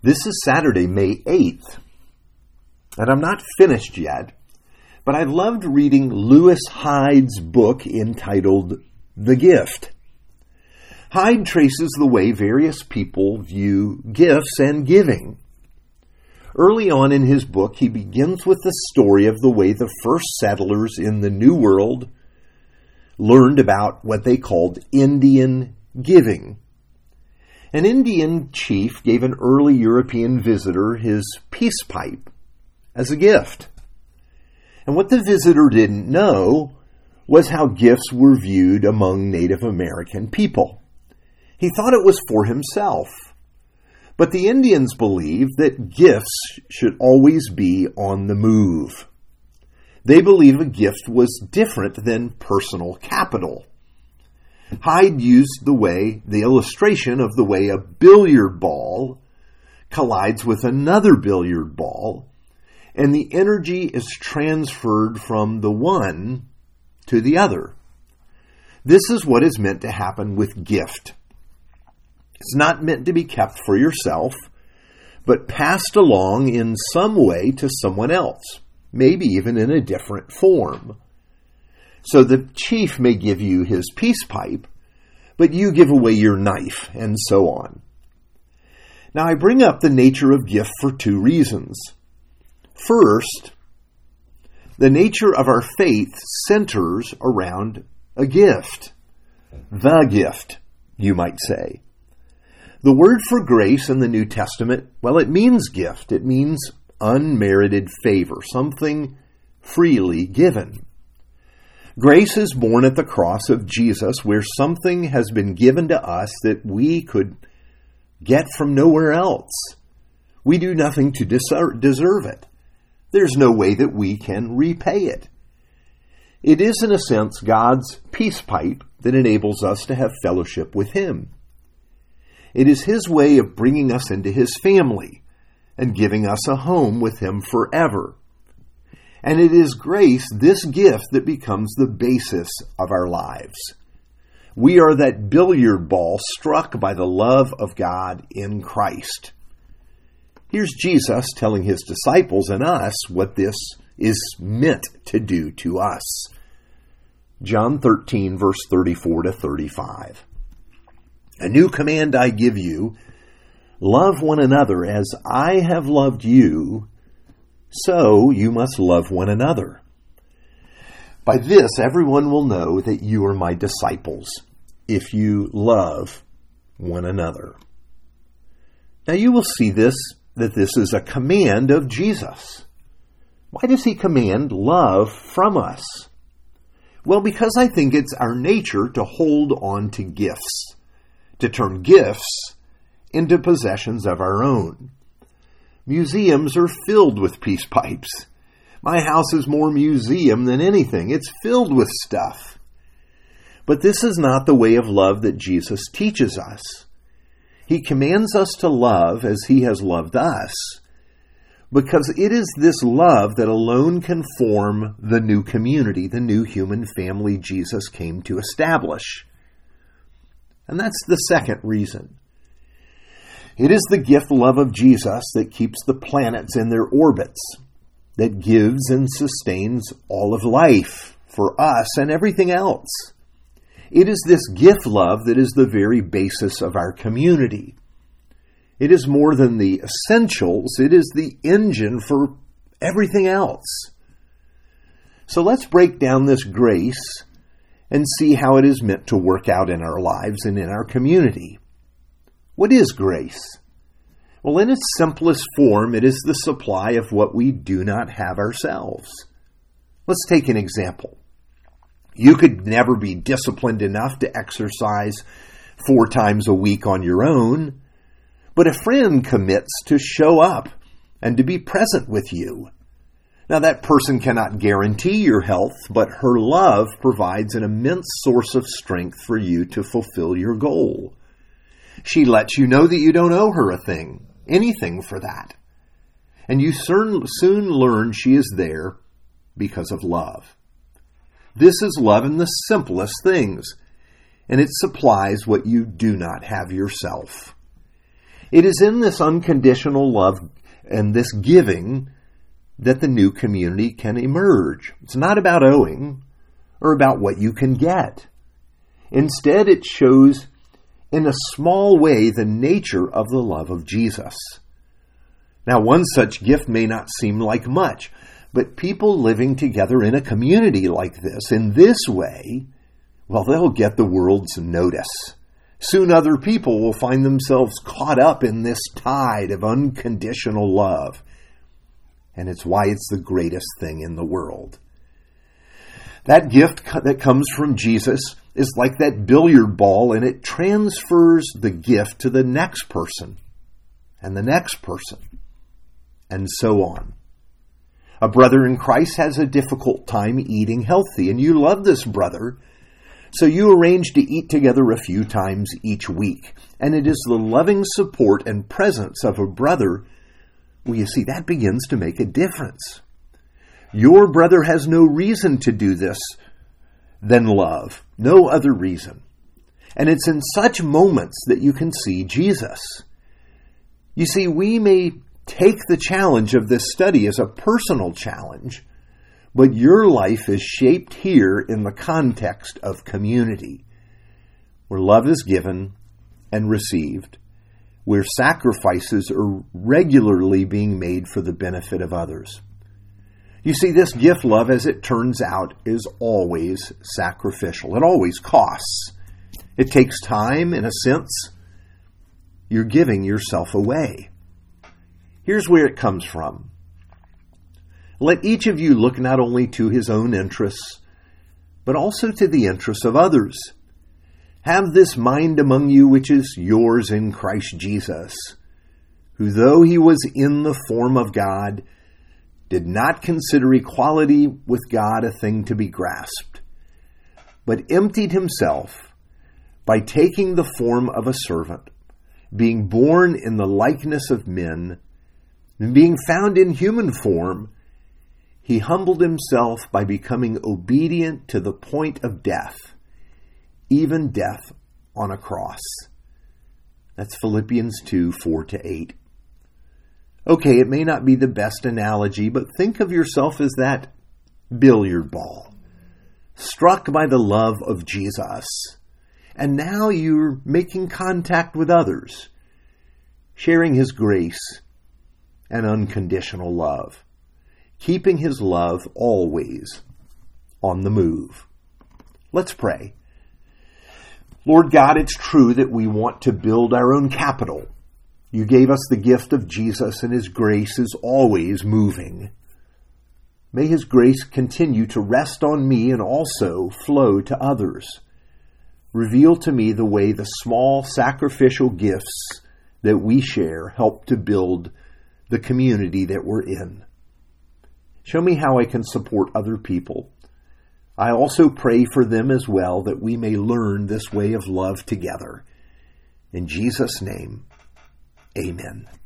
This is Saturday, May 8th, and I'm not finished yet, but I've loved reading Lewis Hyde's book entitled The Gift. Hyde traces the way various people view gifts and giving. Early on in his book, he begins with the story of the way the first settlers in the New World learned about what they called Indian giving. An Indian chief gave an early European visitor his peace pipe as a gift. And what the visitor didn't know was how gifts were viewed among Native American people. He thought it was for himself. But the Indians believed that gifts should always be on the move. They believe a gift was different than personal capital. Hyde used the way, the illustration of the way a billiard ball collides with another billiard ball, and the energy is transferred from the one to the other. This is what is meant to happen with gift. It's not meant to be kept for yourself, but passed along in some way to someone else, maybe even in a different form. So the chief may give you his peace pipe, but you give away your knife, and so on. Now, I bring up the nature of gift for two reasons. First, the nature of our faith centers around a gift. The gift, you might say. The word for grace in the New Testament, well, it means gift. It means unmerited favor, something freely given. Grace is born at the cross of Jesus, where something has been given to us that we could get from nowhere else. We do nothing to deserve it. There's no way that we can repay it. It is, in a sense, God's peace pipe that enables us to have fellowship with Him. It is His way of bringing us into His family and giving us a home with Him forever. And it is grace, this gift, that becomes the basis of our lives. We are that billiard ball struck by the love of God in Christ. Here's Jesus telling his disciples and us what this is meant to do to us. John 13, verse 34 to 35. A new command I give you love one another as I have loved you so you must love one another. By this, everyone will know that you are my disciples, if you love one another. Now you will see this, that this is a command of Jesus. Why does he command love from us? Well, because I think it's our nature to hold on to gifts, to turn gifts into possessions of our own. Museums are filled with peace pipes. My house is more museum than anything. It's filled with stuff. But this is not the way of love that Jesus teaches us. He commands us to love as he has loved us, because it is this love that alone can form the new community, the new human family Jesus came to establish. And that's the second reason. It is the gift love of Jesus that keeps the planets in their orbits, that gives and sustains all of life for us and everything else. It is this gift love that is the very basis of our community. It is more than the essentials, it is the engine for everything else. So let's break down this grace and see how it is meant to work out in our lives and in our community. What is grace? Well, in its simplest form, it is the supply of what we do not have ourselves. Let's take an example. You could never be disciplined enough to exercise four times a week on your own, but a friend commits to show up and to be present with you. Now, that person cannot guarantee your health, but her love provides an immense source of strength for you to fulfill your goal. She lets you know that you don't owe her a thing, anything for that. And you soon, learn she is there because of love. This is love in the simplest things, and it supplies what you do not have yourself. It is in this unconditional love and this giving that the new community can emerge. It's not about owing or about what you can get. Instead, it shows in a small way the nature of the love of Jesus. Now, one such gift may not seem like much, but people living together in a community like this, in this way, well, they'll get the world's notice. Soon other people will find themselves caught up in this tide of unconditional love. And it's why it's the greatest thing in the world. That gift that comes from Jesus is like that billiard ball and it transfers the gift to the next person and the next person and so on. A brother in Christ has a difficult time eating healthy and you love this brother so you arrange to eat together a few times each week. And it is the loving support and presence of a brother, well, you see, that begins to make a difference. Your brother has no reason to do this than love, no other reason. And it's in such moments that you can see Jesus. You see, we may take the challenge of this study as a personal challenge, but your life is shaped here in the context of community, where love is given and received, where sacrifices are regularly being made for the benefit of others. You see, this gift love, as it turns out, is always sacrificial. It always costs. It takes time, in a sense. You're giving yourself away. Here's where it comes from let each of you look not only to his own interests, but also to the interests of others. Have this mind among you which is yours in Christ Jesus, who though he was in the form of God, did not consider equality with God a thing to be grasped, but emptied himself by taking the form of a servant, being born in the likeness of men, and being found in human form, he humbled himself by becoming obedient to the point of death, even death on a cross. That's Philippians 2 4 to 8. Okay, it may not be the best analogy, but think of yourself as that billiard ball, struck by the love of Jesus. And now you're making contact with others, sharing his grace and unconditional love keeping his love always on the move. Let's pray. Lord God, it's true that we want to build our own capital. You gave us the gift of Jesus, and his grace is always moving. May his grace continue to rest on me and also flow to others. Reveal to me the way the small sacrificial gifts that we share help to build the community that we're in. Show me how I can support other people. I also pray for them as well that we may learn this way of love together. In Jesus' name, amen.